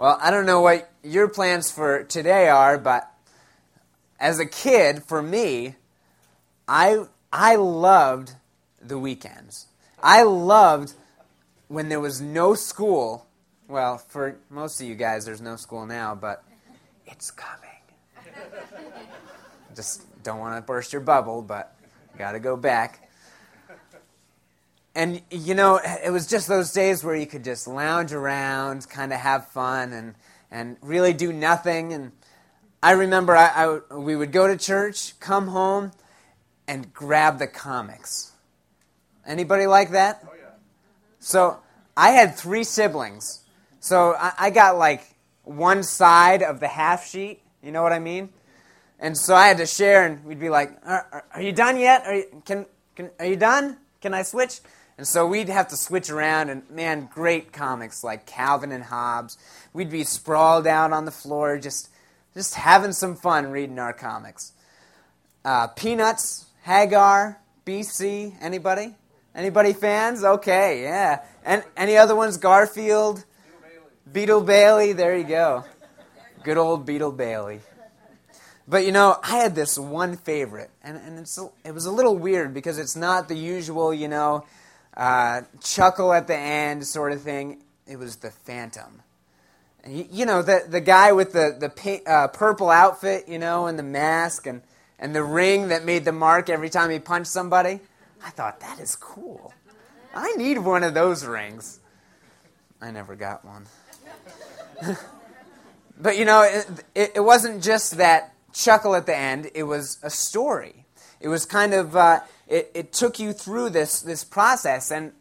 Well, I don't know what your plans for today are, but as a kid, for me, I I loved the weekends. I loved when there was no school. Well, for most of you guys, there's no school now, but it's coming. Just don't want to burst your bubble, but got to go back. And, you know, it was just those days where you could just lounge around, kind of have fun, and, and really do nothing. And I remember I, I, we would go to church, come home, and grab the comics. Anybody like that? Oh, yeah. So I had three siblings. So I, I got like one side of the half sheet. You know what I mean? And so I had to share, and we'd be like, "Are, are, are you done yet? Are you, can, can, are you done? Can I switch?" And so we'd have to switch around, and man, great comics like Calvin and Hobbes. We'd be sprawled out on the floor, just, just having some fun reading our comics. Uh, Peanuts, Hagar, BC, anybody? Anybody fans? Okay, yeah. And any other ones? Garfield, Beetle Bailey. There you go. Good old Beetle Bailey. But you know, I had this one favorite, and, and it was a little weird because it's not the usual, you know, uh, chuckle at the end sort of thing. It was the Phantom. And you, you know, the, the guy with the, the pink, uh, purple outfit, you know, and the mask and, and the ring that made the mark every time he punched somebody. I thought, that is cool. I need one of those rings. I never got one. but you know, it, it, it wasn't just that chuckle at the end, it was a story. It was kind of, uh, it, it took you through this, this process, and,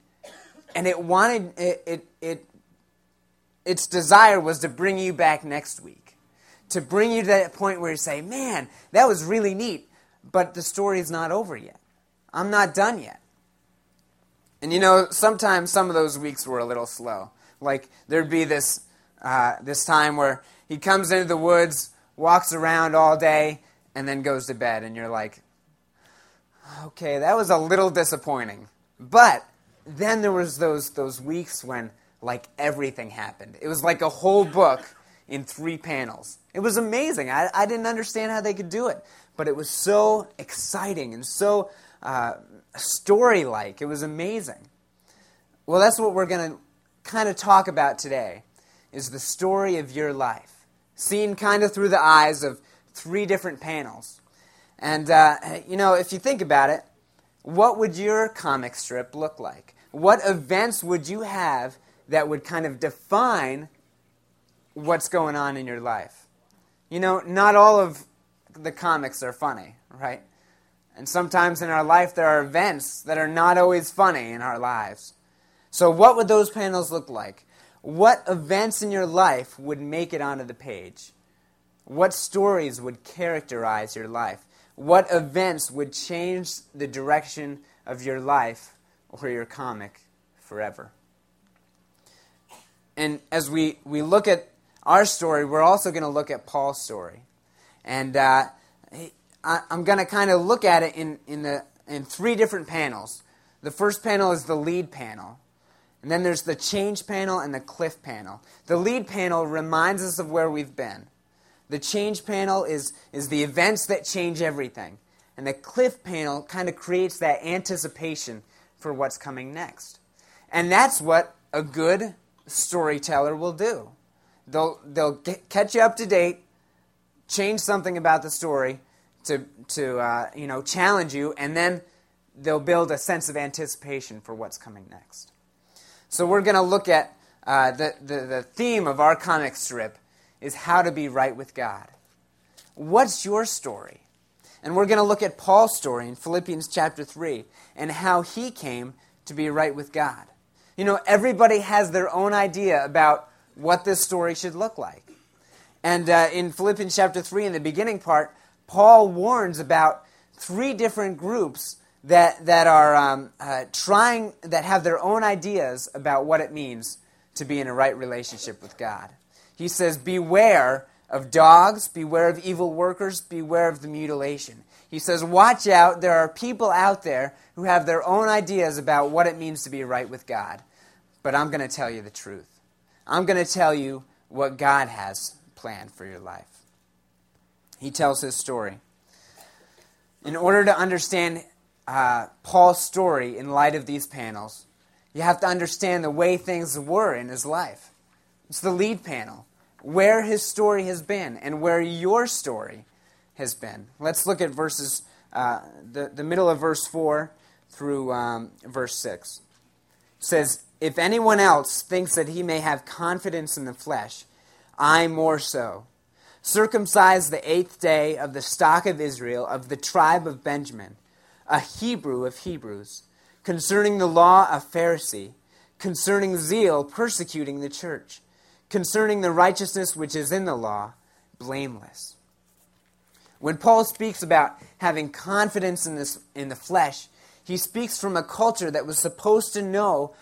and it wanted, it, it, it, its desire was to bring you back next week. To bring you to that point where you say, man, that was really neat, but the story is not over yet. I'm not done yet. And you know, sometimes some of those weeks were a little slow. Like there'd be this, uh, this time where he comes into the woods walks around all day, and then goes to bed. And you're like, okay, that was a little disappointing. But then there was those, those weeks when like everything happened. It was like a whole book in three panels. It was amazing. I, I didn't understand how they could do it, but it was so exciting and so uh, story like. It was amazing. Well, that's what we're going to kind of talk about today is the story of your life seen kind of through the eyes of three different panels. And, uh, you know, if you think about it, what would your comic strip look like? What events would you have that would kind of define what's going on in your life? You know, not all of the comics are funny, right? And sometimes in our life, there are events that are not always funny in our lives. So, what would those panels look like? What events in your life would make it onto the page? What stories would characterize your life? What events would change the direction of your life or your comic forever? And as we, we look at our story, we're also going to look at Paul's story. And uh, I, I'm going to kind of look at it in, in, the, in three different panels. The first panel is the lead panel. And then there's the change panel and the cliff panel. The lead panel reminds us of where we've been. The change panel is, is the events that change everything. And the cliff panel kind of creates that anticipation for what's coming next. And that's what a good storyteller will do. They'll, they'll get, catch you up to date, change something about the story to, to uh, you know, challenge you, and then they'll build a sense of anticipation for what's coming next. So we're going to look at uh, the, the, the theme of our comic strip is how to be right with God. What's your story? And we're going to look at Paul's story in Philippians chapter 3 and how he came to be right with God. You know, everybody has their own idea about what this story should look like. And uh, in Philippians chapter 3, in the beginning part, Paul warns about three different groups that, that are um, uh, trying, that have their own ideas about what it means to be in a right relationship with God. He says, Beware of dogs, beware of evil workers, beware of the mutilation. He says, Watch out, there are people out there who have their own ideas about what it means to be right with God. But I'm going to tell you the truth. I'm going to tell you what God has planned for your life. He tells his story. In order to understand uh, Paul's story in light of these panels, you have to understand the way things were in his life. It's the lead panel, where his story has been and where your story has been. Let's look at verses, uh, the, the middle of verse 4 through um, verse 6. It says, If anyone else thinks that he may have confidence in the flesh, I more so. Circumcised the eighth day of the stock of Israel, of the tribe of Benjamin, a Hebrew of Hebrews, concerning the law, a Pharisee, concerning zeal, persecuting the church, concerning the righteousness which is in the law, blameless. When Paul speaks about having confidence in, this, in the flesh, he speaks from a culture that was supposed to know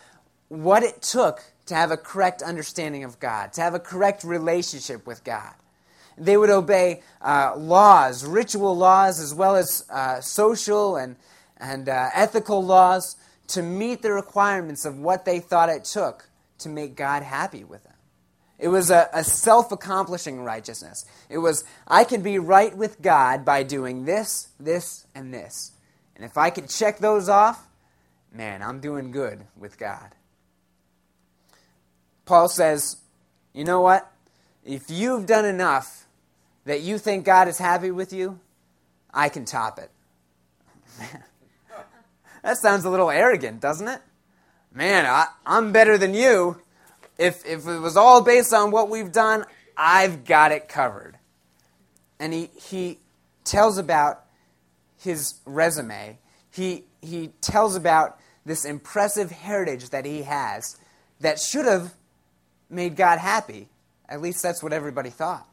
what it took to have a correct understanding of God, to have a correct relationship with God. They would obey uh, laws, ritual laws, as well as uh, social and, and uh, ethical laws to meet the requirements of what they thought it took to make God happy with them. It was a, a self accomplishing righteousness. It was, I can be right with God by doing this, this, and this. And if I can check those off, man, I'm doing good with God. Paul says, you know what? If you've done enough that you think God is happy with you, I can top it. That sounds a little arrogant, doesn't it? Man, I, I'm better than you. If, if it was all based on what we've done, I've got it covered. And he, he tells about his resume. He, he tells about this impressive heritage that he has that should have made God happy. At least that's what everybody thought.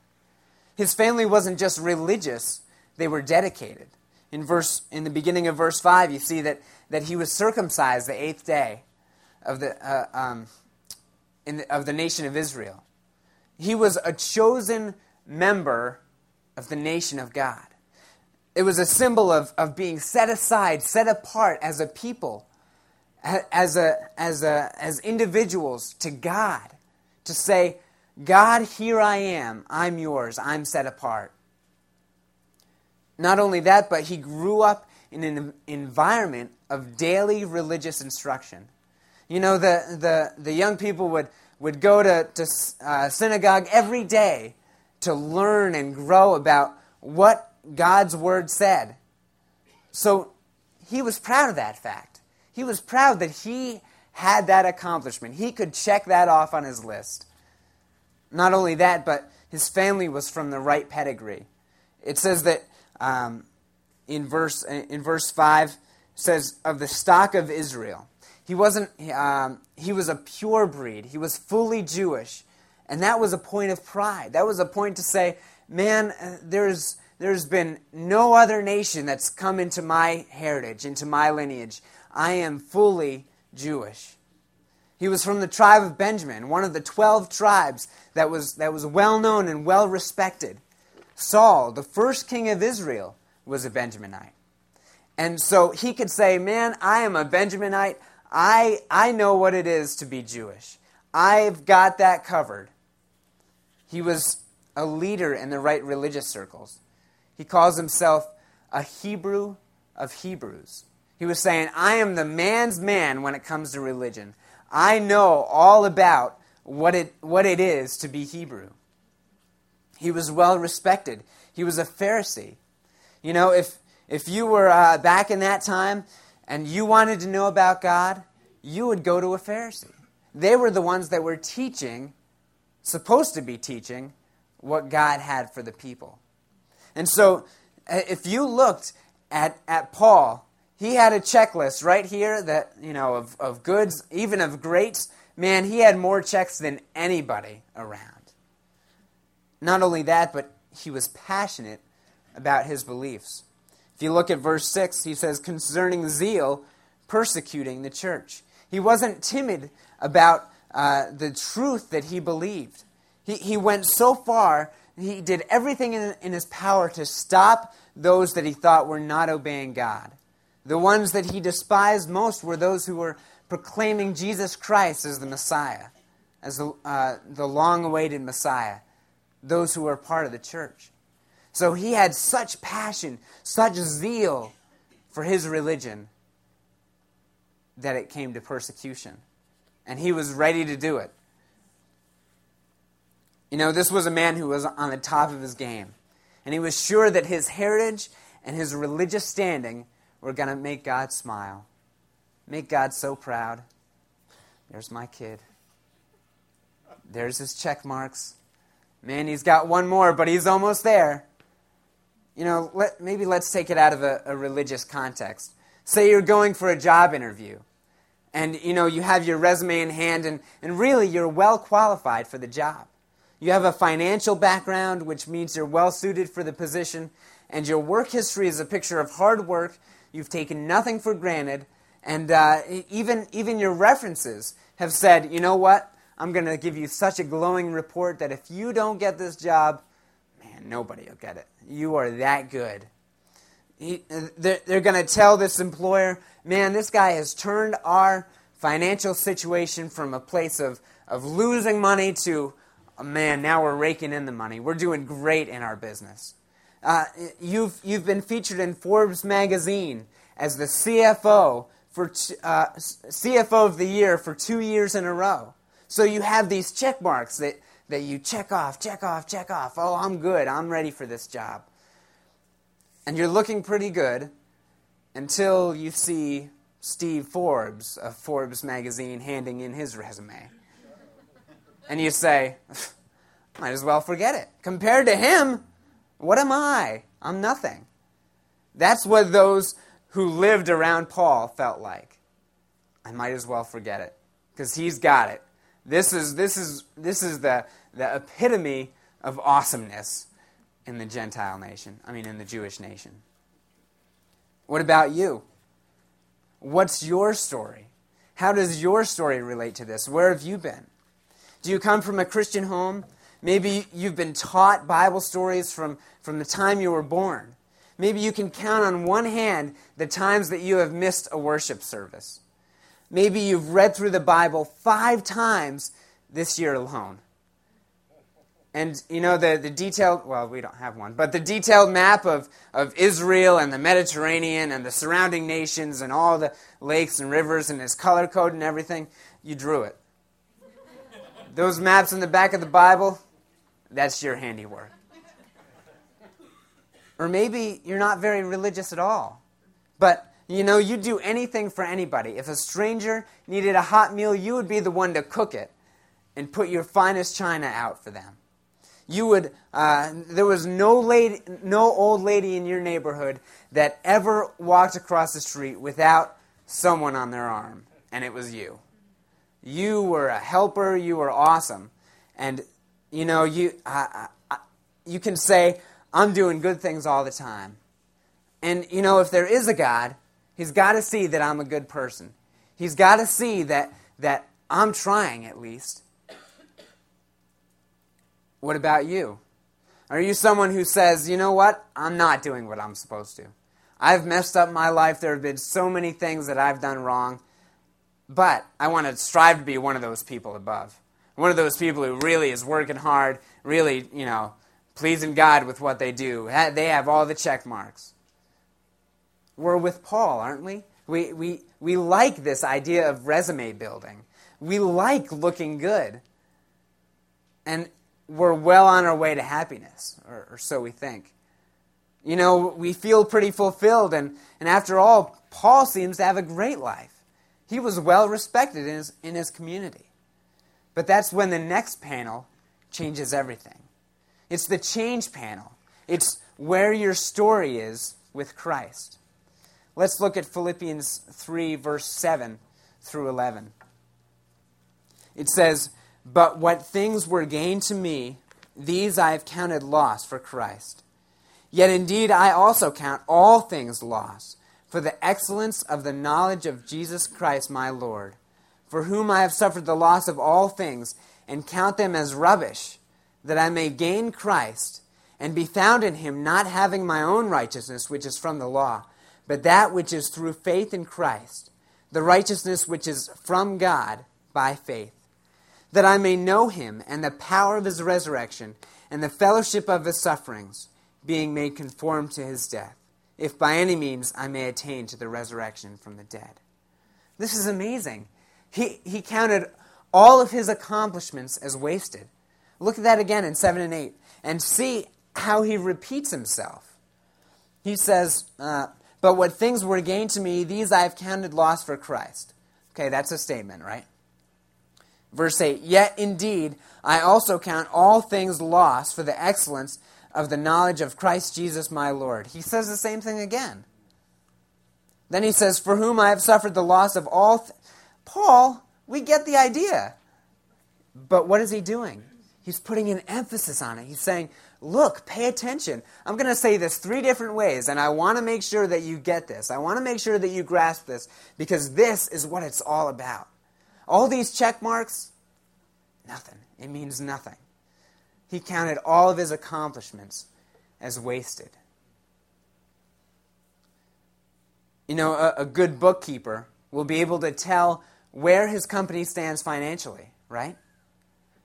His family wasn't just religious, they were dedicated. In, verse, in the beginning of verse 5, you see that, that he was circumcised the eighth day of the, uh, um, the, of the nation of Israel. He was a chosen member of the nation of God. It was a symbol of, of being set aside, set apart as a people, as, a, as, a, as individuals to God, to say, God, here I am. I'm yours. I'm set apart. Not only that, but he grew up in an environment of daily religious instruction. You know, the, the, the young people would, would go to, to uh, synagogue every day to learn and grow about what God's word said. So he was proud of that fact. He was proud that he had that accomplishment. He could check that off on his list. Not only that, but his family was from the right pedigree. It says that um, in verse in verse five says of the stock of Israel. He wasn't. Um, he was a pure breed. He was fully Jewish, and that was a point of pride. That was a point to say, "Man, uh, there's there's been no other nation that's come into my heritage, into my lineage. I am fully Jewish." He was from the tribe of Benjamin, one of the 12 tribes that was, that was well known and well respected. Saul, the first king of Israel, was a Benjaminite. And so he could say, Man, I am a Benjaminite. I, I know what it is to be Jewish. I've got that covered. He was a leader in the right religious circles. He calls himself a Hebrew of Hebrews. He was saying, I am the man's man when it comes to religion. I know all about what it, what it is to be Hebrew. He was well respected. He was a Pharisee. You know, if, if you were uh, back in that time and you wanted to know about God, you would go to a Pharisee. They were the ones that were teaching, supposed to be teaching, what God had for the people. And so, uh, if you looked at, at Paul he had a checklist right here that, you know, of, of goods, even of greats. Man, he had more checks than anybody around. Not only that, but he was passionate about his beliefs. If you look at verse 6, he says, concerning zeal, persecuting the church. He wasn't timid about uh, the truth that he believed. He, he went so far, he did everything in, in his power to stop those that he thought were not obeying God. The ones that he despised most were those who were proclaiming Jesus Christ as the Messiah, as the, uh, the long awaited Messiah, those who were part of the church. So he had such passion, such zeal for his religion that it came to persecution. And he was ready to do it. You know, this was a man who was on the top of his game. And he was sure that his heritage and his religious standing were going to make God smile, make God so proud. There's my kid. There's his check marks. Man, he's got one more, but he's almost there. You know, let, maybe let's take it out of a, a religious context. Say you're going for a job interview, and you know you have your resume in hand, and, and really you're well qualified for the job. You have a financial background, which means you're well suited for the position, and your work history is a picture of hard work. You've taken nothing for granted, and uh, even, even your references have said, you know what? I'm going to give you such a glowing report that if you don't get this job, man, nobody will get it. You are that good. He, they're, they're going to tell this employer, man, this guy has turned our financial situation from a place of, of losing money to, oh, man, now we're raking in the money. We're doing great in our business. Uh, you've, you've been featured in Forbes magazine as the CFO for uh, CFO of the year for two years in a row. So you have these check marks that, that you check off, check off, check off. Oh, I'm good. I'm ready for this job. And you're looking pretty good until you see Steve Forbes of Forbes magazine handing in his resume. And you say, might as well forget it. Compared to him, what am I? I'm nothing. That's what those who lived around Paul felt like. I might as well forget it because he's got it. This is, this is, this is the, the epitome of awesomeness in the Gentile nation, I mean, in the Jewish nation. What about you? What's your story? How does your story relate to this? Where have you been? Do you come from a Christian home? Maybe you've been taught Bible stories from, from the time you were born. Maybe you can count on one hand the times that you have missed a worship service. Maybe you've read through the Bible five times this year alone. And you know, the, the detailed, well, we don't have one, but the detailed map of, of Israel and the Mediterranean and the surrounding nations and all the lakes and rivers and its color code and everything, you drew it. Those maps in the back of the Bible, that's your handiwork. Or maybe you're not very religious at all. But, you know, you'd do anything for anybody. If a stranger needed a hot meal, you would be the one to cook it and put your finest china out for them. You would, uh, there was no, lady, no old lady in your neighborhood that ever walked across the street without someone on their arm, and it was you. You were a helper, you were awesome. And, you know, you, uh, uh, you can say, I'm doing good things all the time. And, you know, if there is a God, He's got to see that I'm a good person. He's got to see that, that I'm trying at least. What about you? Are you someone who says, you know what? I'm not doing what I'm supposed to. I've messed up my life. There have been so many things that I've done wrong. But I want to strive to be one of those people above. One of those people who really is working hard, really, you know, pleasing God with what they do. They have all the check marks. We're with Paul, aren't we? We, we, we like this idea of resume building. We like looking good. And we're well on our way to happiness, or, or so we think. You know, we feel pretty fulfilled, and, and after all, Paul seems to have a great life. He was well respected in his, in his community. But that's when the next panel changes everything. It's the change panel. It's where your story is with Christ. Let's look at Philippians 3, verse 7 through 11. It says, But what things were gained to me, these I have counted loss for Christ. Yet indeed I also count all things loss for the excellence of the knowledge of Jesus Christ my Lord, for whom I have suffered the loss of all things, and count them as rubbish that I may gain Christ and be found in him, not having my own righteousness, which is from the law, but that which is through faith in Christ, the righteousness which is from God by faith. that I may know him and the power of his resurrection and the fellowship of his sufferings, being made conformed to his death, if by any means I may attain to the resurrection from the dead. This is amazing. He, he counted all of his accomplishments as wasted. Look at that again in 7 and 8 and see how he repeats himself. He says, uh, But what things were gained to me, these I have counted loss for Christ. Okay, that's a statement, right? Verse 8 Yet indeed, I also count all things lost for the excellence of the knowledge of Christ Jesus my Lord. He says the same thing again. Then he says, For whom I have suffered the loss of all. Th-. Paul, we get the idea. But what is he doing? He's putting an emphasis on it. He's saying, Look, pay attention. I'm going to say this three different ways, and I want to make sure that you get this. I want to make sure that you grasp this, because this is what it's all about. All these check marks, nothing. It means nothing. He counted all of his accomplishments as wasted. You know, a, a good bookkeeper will be able to tell where his company stands financially, right?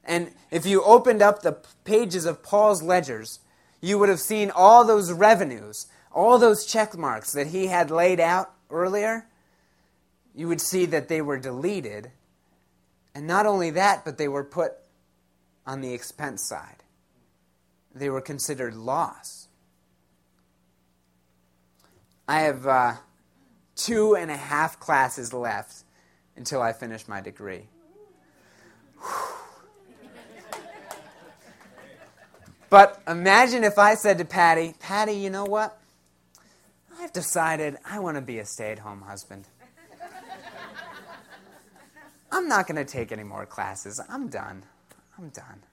And if you opened up the pages of Paul's ledgers, you would have seen all those revenues, all those check marks that he had laid out earlier. You would see that they were deleted. And not only that, but they were put on the expense side. They were considered loss. I have uh, two and a half classes left until I finish my degree. But imagine if I said to Patty, Patty, you know what? I've decided I want to be a stay at home husband. I'm not going to take any more classes. I'm done. I'm done.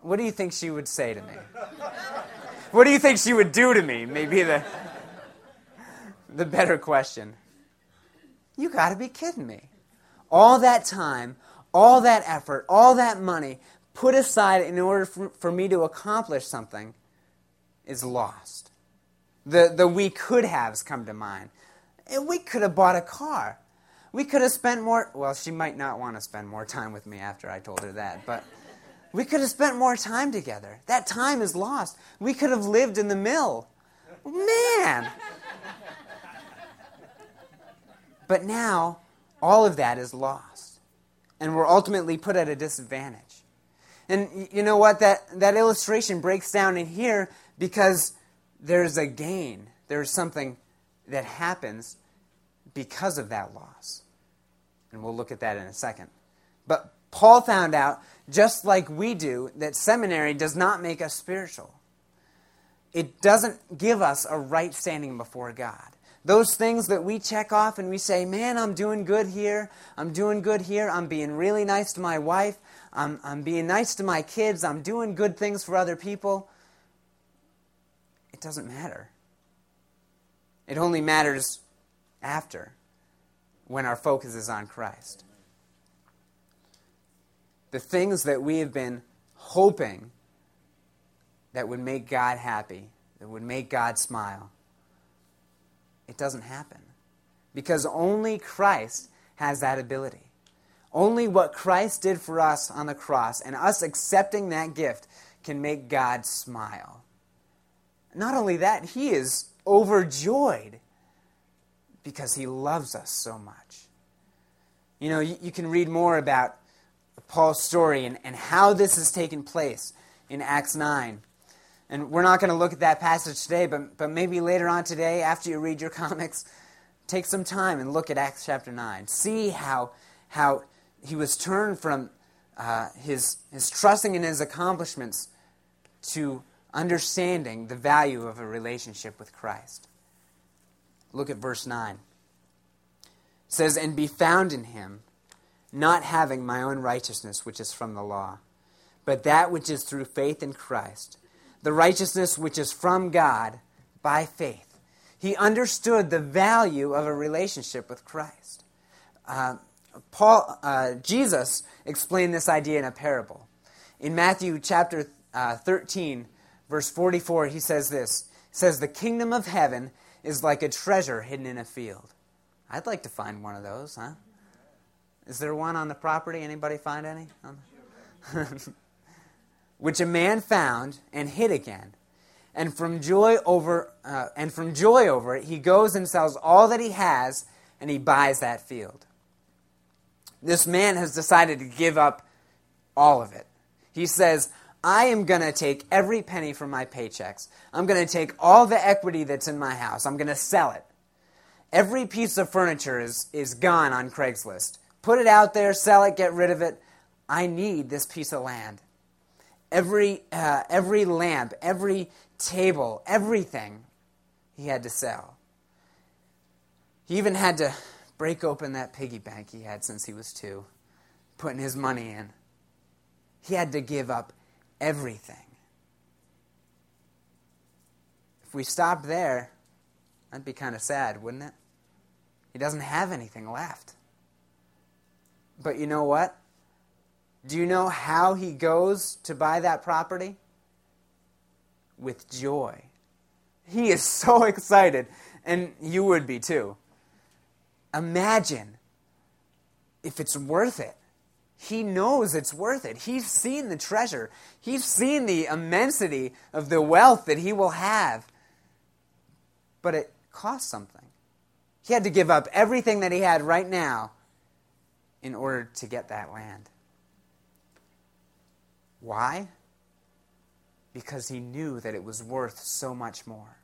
What do you think she would say to me? What do you think she would do to me? Maybe the, the better question. You got to be kidding me. All that time, all that effort, all that money put aside in order for, for me to accomplish something is lost. The, the we could haves come to mind. We could have bought a car. We could have spent more. Well, she might not want to spend more time with me after I told her that, but we could have spent more time together. That time is lost. We could have lived in the mill. Man! But now, all of that is lost. And we're ultimately put at a disadvantage. And you know what? That, that illustration breaks down in here because there's a gain. There's something that happens because of that loss. And we'll look at that in a second. But Paul found out, just like we do, that seminary does not make us spiritual. It doesn't give us a right standing before God. Those things that we check off and we say, man, I'm doing good here. I'm doing good here. I'm being really nice to my wife. I'm, I'm being nice to my kids, I'm doing good things for other people, it doesn't matter. It only matters after, when our focus is on Christ. The things that we have been hoping that would make God happy, that would make God smile, it doesn't happen. Because only Christ has that ability. Only what Christ did for us on the cross and us accepting that gift can make God smile. Not only that, He is overjoyed because He loves us so much. You know, you, you can read more about Paul's story and, and how this has taken place in Acts 9. And we're not going to look at that passage today, but, but maybe later on today, after you read your comics, take some time and look at Acts chapter 9. See how, how he was turned from uh, his, his trusting in his accomplishments to understanding the value of a relationship with Christ. Look at verse 9. It says, And be found in him, not having my own righteousness, which is from the law, but that which is through faith in Christ, the righteousness which is from God by faith. He understood the value of a relationship with Christ. Uh, Paul, uh, Jesus explained this idea in a parable. In Matthew chapter uh, 13, verse 44, he says this. He says, The kingdom of heaven is like a treasure hidden in a field. I'd like to find one of those, huh? Is there one on the property? Anybody find any? Which a man found and hid again. And from joy over uh, and from joy over it, he goes and sells all that he has, and he buys that field. This man has decided to give up all of it. He says, I am going to take every penny from my paychecks. I'm going to take all the equity that's in my house. I'm going to sell it. Every piece of furniture is, is gone on Craigslist. Put it out there, sell it, get rid of it. I need this piece of land. Every, uh, every lamp, every table, everything he had to sell. He even had to break open that piggy bank he had since he was two, putting his money in. He had to give up everything. If we stopped there, that'd be kind of sad, wouldn't it? He doesn't have anything left. But you know what? Do you know how he goes to buy that property? With joy. He is so excited, and you would be too. Imagine if it's worth it. He knows it's worth it. He's seen the treasure, he's seen the immensity of the wealth that he will have. But it costs something. He had to give up everything that he had right now in order to get that land. Why? Because he knew that it was worth so much more.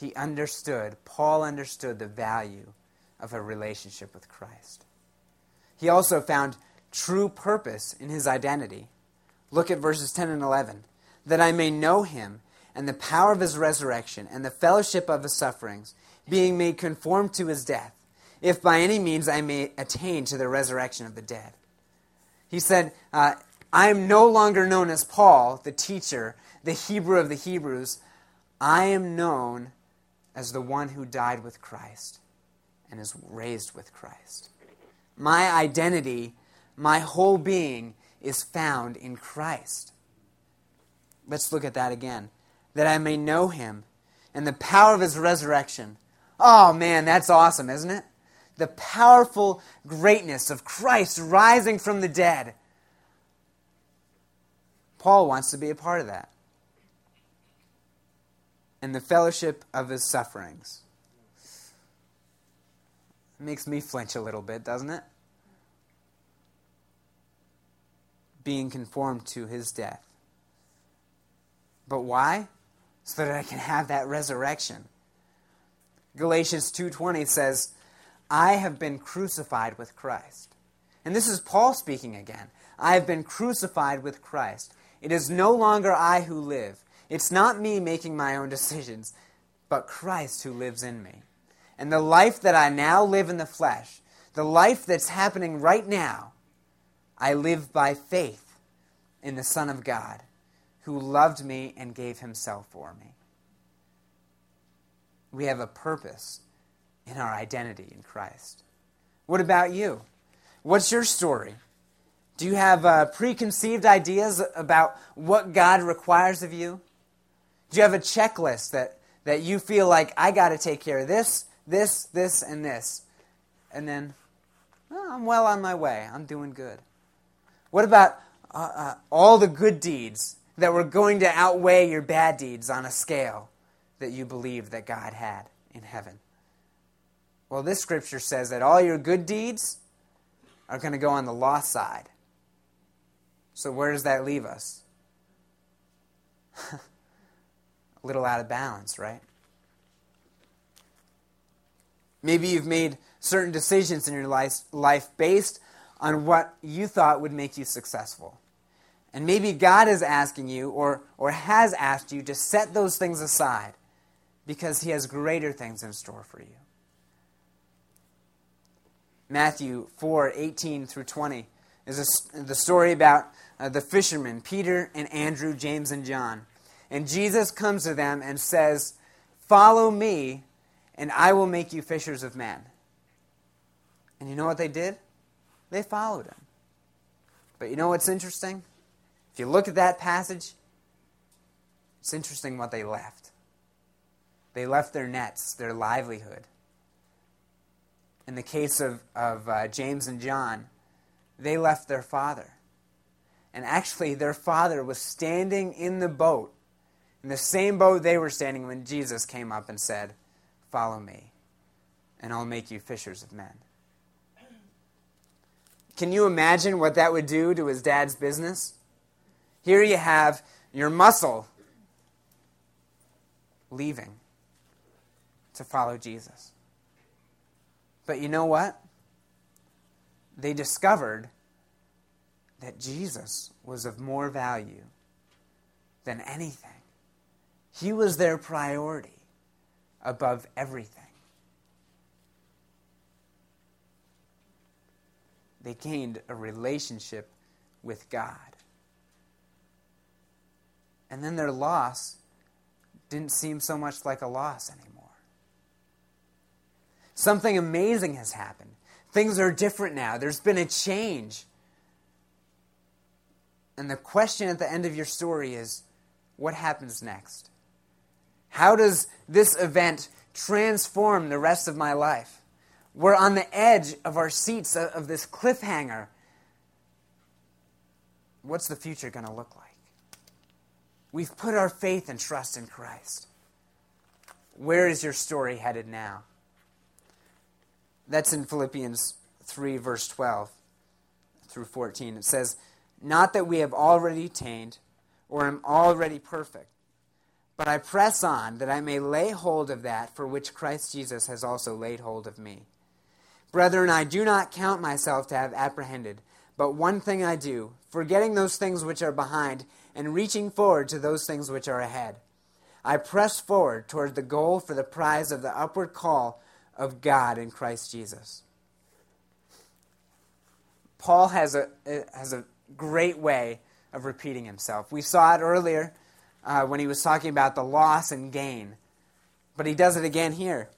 He understood, Paul understood the value of a relationship with Christ. He also found true purpose in his identity. Look at verses 10 and 11. That I may know him and the power of his resurrection and the fellowship of his sufferings, being made conformed to his death, if by any means I may attain to the resurrection of the dead. He said, uh, I am no longer known as Paul, the teacher, the Hebrew of the Hebrews. I am known as the one who died with Christ and is raised with Christ. My identity, my whole being, is found in Christ. Let's look at that again. That I may know him and the power of his resurrection. Oh man, that's awesome, isn't it? The powerful greatness of Christ rising from the dead. Paul wants to be a part of that. And the fellowship of his sufferings. It makes me flinch a little bit, doesn't it? Being conformed to his death. But why? So that I can have that resurrection. Galatians 2:20 says, "I have been crucified with Christ." And this is Paul speaking again. I have been crucified with Christ. It is no longer I who live. It's not me making my own decisions, but Christ who lives in me. And the life that I now live in the flesh, the life that's happening right now, I live by faith in the Son of God who loved me and gave himself for me. We have a purpose in our identity in Christ. What about you? What's your story? Do you have uh, preconceived ideas about what God requires of you? Do you have a checklist that, that you feel like, I got to take care of this, this, this, and this. And then, oh, I'm well on my way. I'm doing good. What about uh, uh, all the good deeds that were going to outweigh your bad deeds on a scale that you believed that God had in heaven? Well, this scripture says that all your good deeds are going to go on the lost side. So, where does that leave us? a little out of balance, right? Maybe you've made certain decisions in your life, based on what you thought would make you successful. And maybe God is asking you or, or has asked you to set those things aside because He has greater things in store for you. Matthew 4 18 through 20 is a, the story about uh, the fishermen, Peter and Andrew, James and John. And Jesus comes to them and says, Follow me, and I will make you fishers of men. And you know what they did? They followed him. But you know what's interesting? If you look at that passage, it's interesting what they left. They left their nets, their livelihood. in the case of, of uh, James and John, they left their father. And actually, their father was standing in the boat, in the same boat they were standing when Jesus came up and said, Follow me, and I'll make you fishers of men. Can you imagine what that would do to his dad's business? Here you have your muscle leaving to follow Jesus. But you know what? They discovered that Jesus was of more value than anything. He was their priority above everything. They gained a relationship with God. And then their loss didn't seem so much like a loss anymore. Something amazing has happened. Things are different now. There's been a change. And the question at the end of your story is what happens next? How does this event transform the rest of my life? We're on the edge of our seats of this cliffhanger. What's the future going to look like? We've put our faith and trust in Christ. Where is your story headed now? That's in Philippians 3, verse 12 through 14. It says, Not that we have already attained or am already perfect, but I press on that I may lay hold of that for which Christ Jesus has also laid hold of me. Brethren, I do not count myself to have apprehended, but one thing I do, forgetting those things which are behind and reaching forward to those things which are ahead. I press forward toward the goal for the prize of the upward call of God in Christ Jesus. Paul has a, has a great way of repeating himself. We saw it earlier uh, when he was talking about the loss and gain, but he does it again here.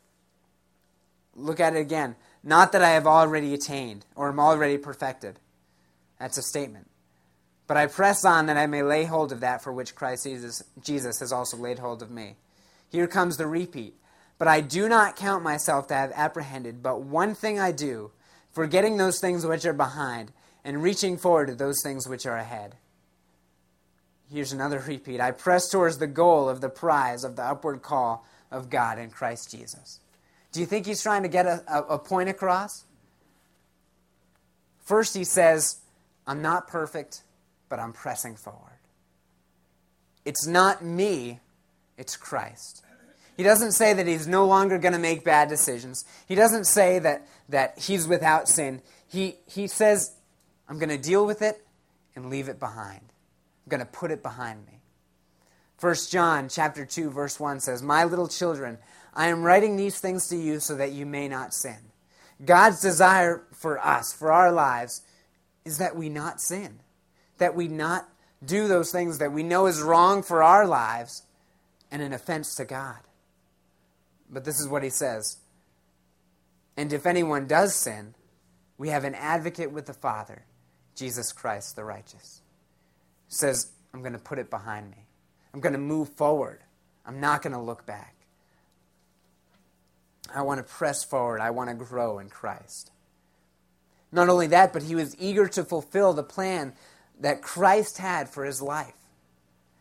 Look at it again. Not that I have already attained or am already perfected. That's a statement. But I press on that I may lay hold of that for which Christ Jesus, Jesus has also laid hold of me. Here comes the repeat. But I do not count myself to have apprehended, but one thing I do, forgetting those things which are behind, and reaching forward to those things which are ahead. Here's another repeat. I press towards the goal of the prize of the upward call of God in Christ Jesus. Do you think he's trying to get a, a, a point across? First, he says, I'm not perfect, but I'm pressing forward. It's not me, it's Christ. He doesn't say that he's no longer going to make bad decisions. He doesn't say that, that he's without sin. He, he says, I'm going to deal with it and leave it behind. I'm going to put it behind me. 1 John chapter 2 verse 1 says, "My little children, I am writing these things to you so that you may not sin." God's desire for us, for our lives, is that we not sin. That we not do those things that we know is wrong for our lives and an offense to God. But this is what he says. And if anyone does sin, we have an advocate with the Father, Jesus Christ the righteous. Says, I'm going to put it behind me. I'm going to move forward. I'm not going to look back. I want to press forward. I want to grow in Christ. Not only that, but he was eager to fulfill the plan that Christ had for his life.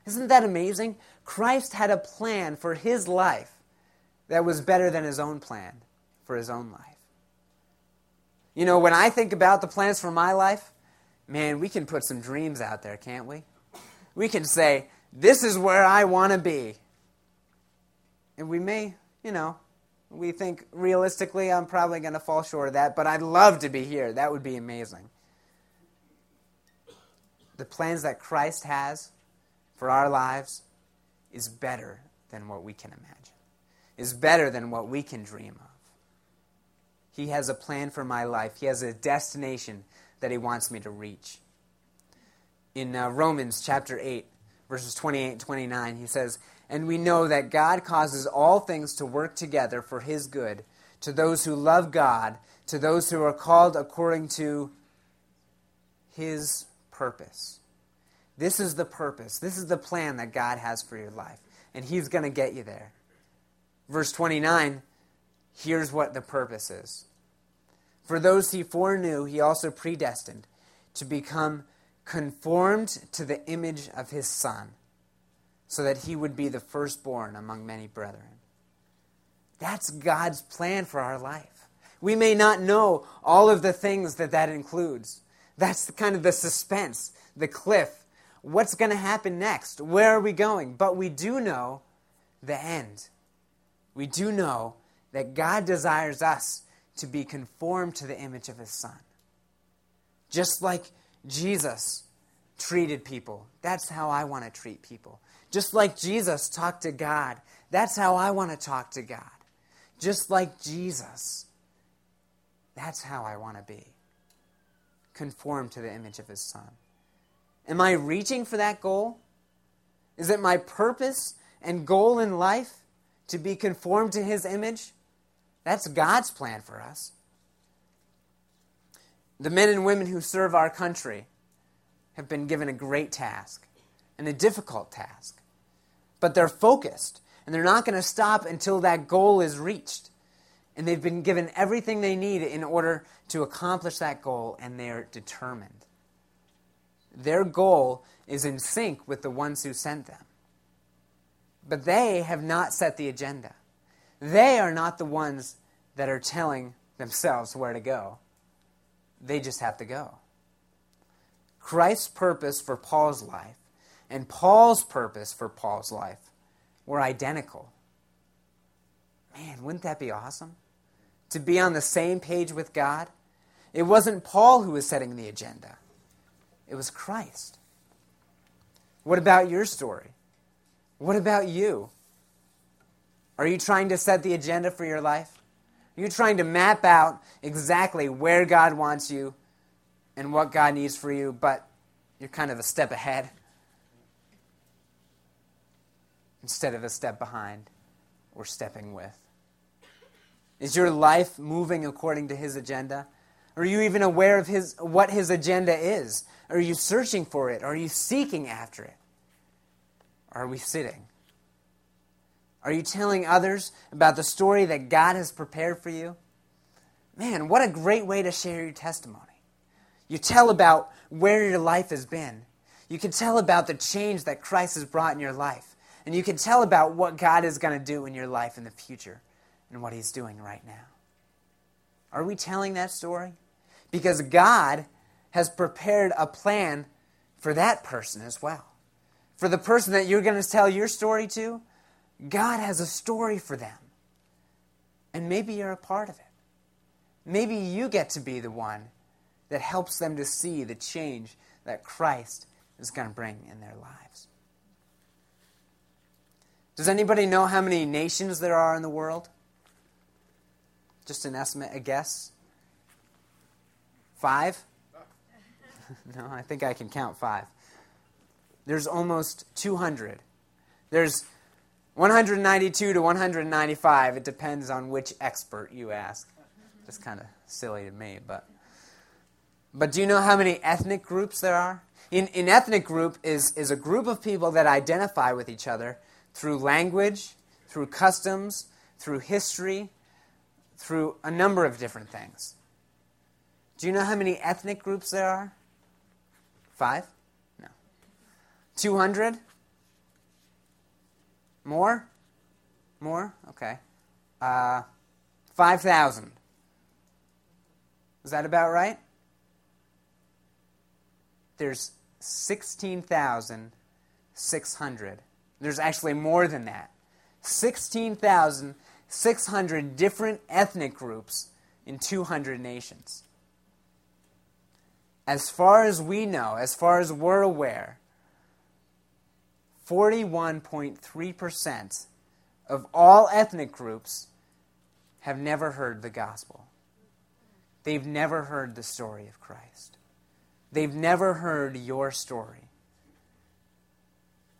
Isn't that amazing? Christ had a plan for his life that was better than his own plan for his own life. You know, when I think about the plans for my life, man, we can put some dreams out there, can't we? We can say, this is where I want to be. And we may, you know, we think realistically, I'm probably going to fall short of that, but I'd love to be here. That would be amazing. The plans that Christ has for our lives is better than what we can imagine, is better than what we can dream of. He has a plan for my life, He has a destination that He wants me to reach. In uh, Romans chapter 8, verses 28 and 29, he says, And we know that God causes all things to work together for his good, to those who love God, to those who are called according to his purpose. This is the purpose. This is the plan that God has for your life. And he's going to get you there. Verse 29, here's what the purpose is For those he foreknew, he also predestined to become conformed to the image of his Son, so that he would be the firstborn among many brethren. That's God's plan for our life. We may not know all of the things that that includes. That's kind of the suspense, the cliff. What's going to happen next? Where are we going? But we do know the end. We do know that God desires us to be conformed to the image of his Son. Just like Jesus treated people, that's how I want to treat people. Just like Jesus talked to God, that's how I want to talk to God. Just like Jesus, that's how I want to be. Conformed to the image of his Son. Am I reaching for that goal? Is it my purpose and goal in life to be conformed to his image? That's God's plan for us. The men and women who serve our country have been given a great task and a difficult task. But they're focused and they're not going to stop until that goal is reached. And they've been given everything they need in order to accomplish that goal, and they're determined. Their goal is in sync with the ones who sent them. But they have not set the agenda. They are not the ones that are telling themselves where to go. They just have to go. Christ's purpose for Paul's life and Paul's purpose for Paul's life were identical. Man, wouldn't that be awesome? To be on the same page with God? It wasn't Paul who was setting the agenda, it was Christ. What about your story? What about you? Are you trying to set the agenda for your life? Are you trying to map out exactly where God wants you and what God needs for you, but you're kind of a step ahead instead of a step behind or stepping with? Is your life moving according to his agenda? Are you even aware of his, what his agenda is? Are you searching for it? Are you seeking after it? Are we sitting? Are you telling others about the story that God has prepared for you? Man, what a great way to share your testimony. You tell about where your life has been. You can tell about the change that Christ has brought in your life. And you can tell about what God is going to do in your life in the future and what He's doing right now. Are we telling that story? Because God has prepared a plan for that person as well. For the person that you're going to tell your story to, God has a story for them. And maybe you're a part of it. Maybe you get to be the one that helps them to see the change that Christ is going to bring in their lives. Does anybody know how many nations there are in the world? Just an estimate, a guess? Five? no, I think I can count five. There's almost 200. There's 192 to 195. It depends on which expert you ask. It's kind of silly to me, but. But do you know how many ethnic groups there are? In, in ethnic group is, is a group of people that identify with each other through language, through customs, through history, through a number of different things. Do you know how many ethnic groups there are? Five? No. 200? More? More? Okay. Uh, 5,000. Is that about right? There's 16,600. There's actually more than that. 16,600 different ethnic groups in 200 nations. As far as we know, as far as we're aware, 41.3% of all ethnic groups have never heard the gospel. They've never heard the story of Christ. They've never heard your story.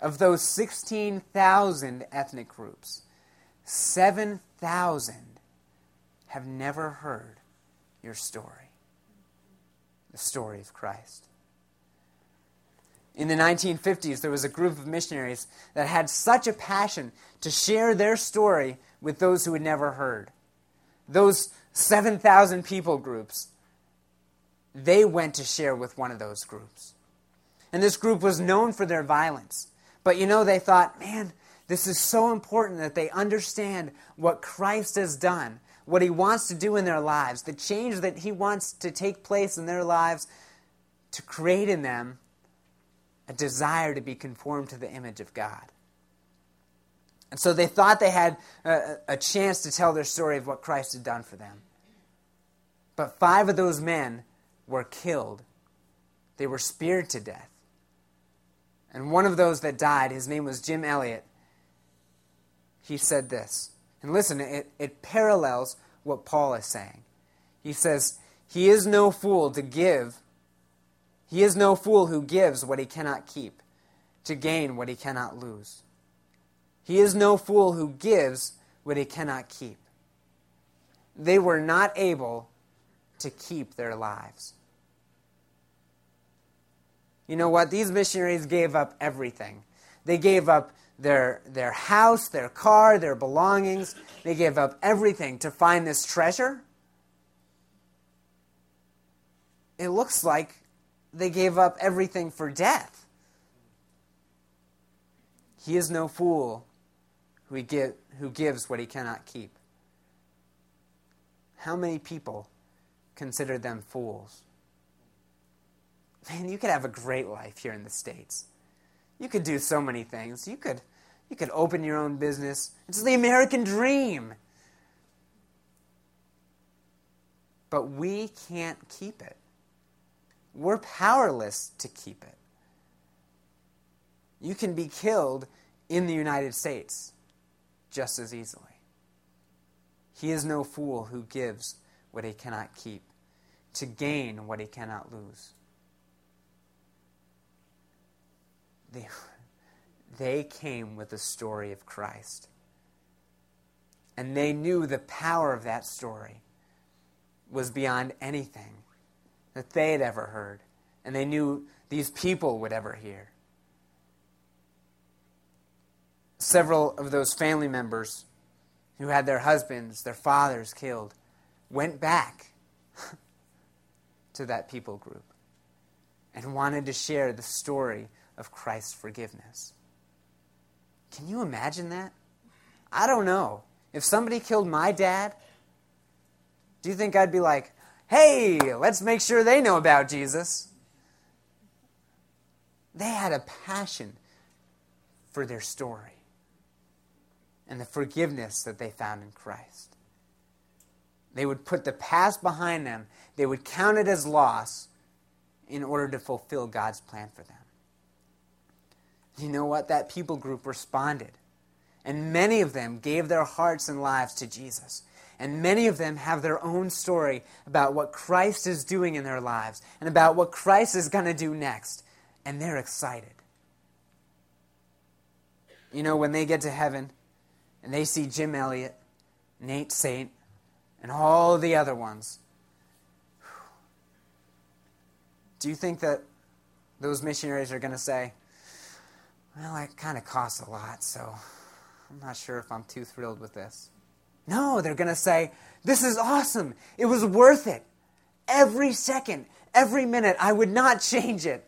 Of those 16,000 ethnic groups, 7,000 have never heard your story the story of Christ. In the 1950s, there was a group of missionaries that had such a passion to share their story with those who had never heard. Those, 7,000 people groups, they went to share with one of those groups. And this group was known for their violence. But you know, they thought, man, this is so important that they understand what Christ has done, what he wants to do in their lives, the change that he wants to take place in their lives to create in them a desire to be conformed to the image of God. And so they thought they had a, a, chance to tell their story of what Christ had done for them. But five of those men were killed, they were speared to death. And one of those that died, his name was Jim Elliot, he said this. And listen, it, it parallels what Paul is saying. He says, He is no fool to give, he is no fool who gives what he cannot keep, to gain what he cannot lose. He is no fool who gives what he cannot keep. They were not able to keep their lives. You know what? These missionaries gave up everything. They gave up their, their house, their car, their belongings. They gave up everything to find this treasure. It looks like they gave up everything for death. He is no fool who, give, who gives what he cannot keep. How many people consider them fools? Man, you could have a great life here in the States. You could do so many things. You could, you could open your own business. It's the American dream. But we can't keep it. We're powerless to keep it. You can be killed in the United States just as easily. He is no fool who gives what he cannot keep to gain what he cannot lose. They, they came with the story of Christ. And they knew the power of that story was beyond anything that they had ever heard. And they knew these people would ever hear. Several of those family members who had their husbands, their fathers killed, went back to that people group and wanted to share the story of Christ's forgiveness. Can you imagine that? I don't know. If somebody killed my dad, do you think I'd be like, hey, let's make sure they know about Jesus? They had a passion for their story and the forgiveness that they found in Christ. They would put the past behind them, they would count it as loss in order to fulfill God's plan for them. You know what? That people group responded. And many of them gave their hearts and lives to Jesus. And many of them have their own story about what Christ is doing in their lives and about what Christ is going to do next. And they're excited. You know, when they get to heaven, and they see Jim Elliot, Nate Saint, and all the other ones, do you think that those missionaries are going to say, well, it kind of costs a lot, so I'm not sure if I'm too thrilled with this? No, they're going to say, this is awesome. It was worth it. Every second, every minute, I would not change it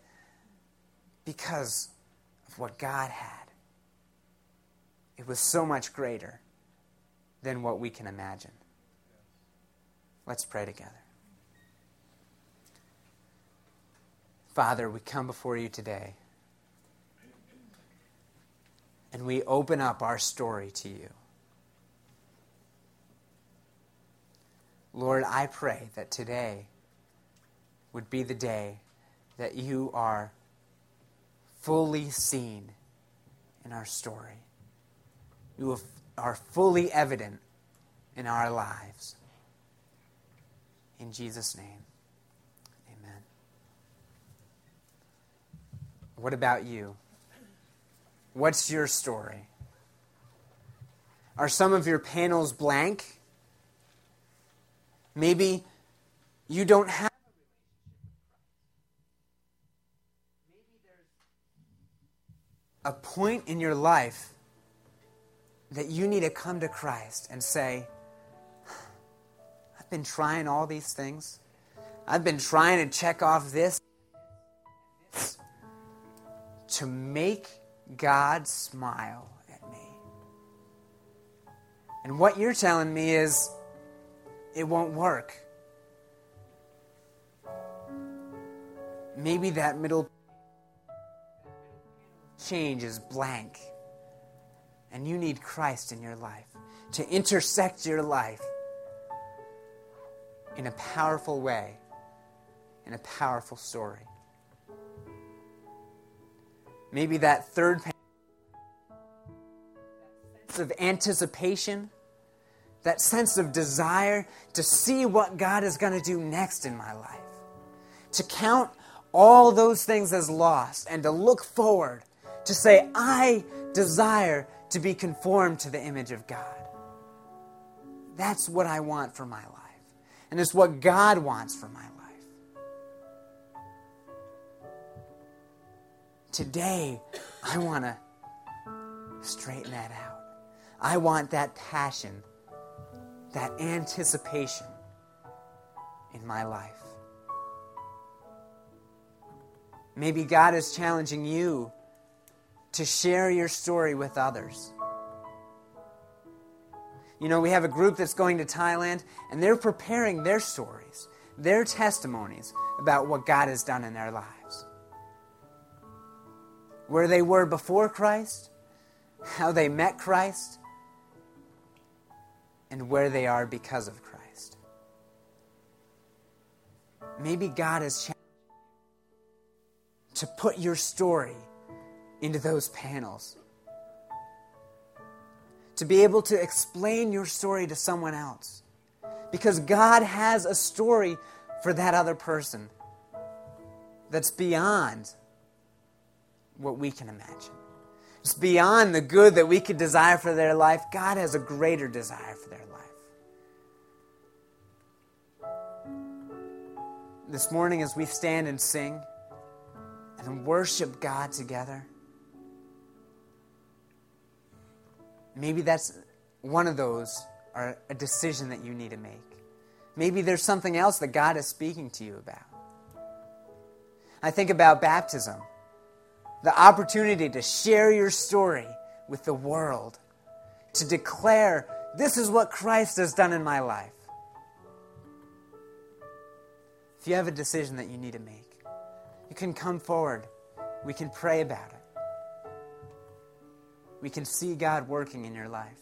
because of what God had. It was so much greater than what we can imagine. Let's pray together. Father, we come before you today and we open up our story to you. Lord, I pray that today would be the day that you are fully seen in our story you are fully evident in our lives. In Jesus' name, amen. What about you? What's your story? Are some of your panels blank? Maybe you don't have a point in your life that you need to come to Christ and say, I've been trying all these things. I've been trying to check off this to make God smile at me. And what you're telling me is it won't work. Maybe that middle change is blank. And you need Christ in your life to intersect your life in a powerful way, in a powerful story. Maybe that third sense of anticipation, that sense of desire to see what God is going to do next in my life, to count all those things as lost and to look forward, to say, I desire to be conformed to the image of God. That's what I want for my life. And it's what God wants for my life. Today, I want to straighten that out. I want that passion, that anticipation in my life. Maybe God is challenging you to share your story with others. You know, we have a group that's going to Thailand, and they're preparing their stories, their testimonies about what God has done in their lives. Where they were before Christ, how they met Christ, and where they are because of Christ. Maybe God has challenged to put your story into those panels. To be able to explain your story to someone else. Because God has a story for that other person that's beyond what we can imagine. It's beyond the good that we could desire for their life. God has a greater desire for their life. This morning, as we stand and sing and worship God together, Maybe that's one of those are a decision that you need to make. Maybe there's something else that God is speaking to you about. I think about baptism, the opportunity to share your story with the world, to declare, this is what Christ has done in my life. If you have a decision that you need to make, you can come forward. We can pray about it we can see God working in your life.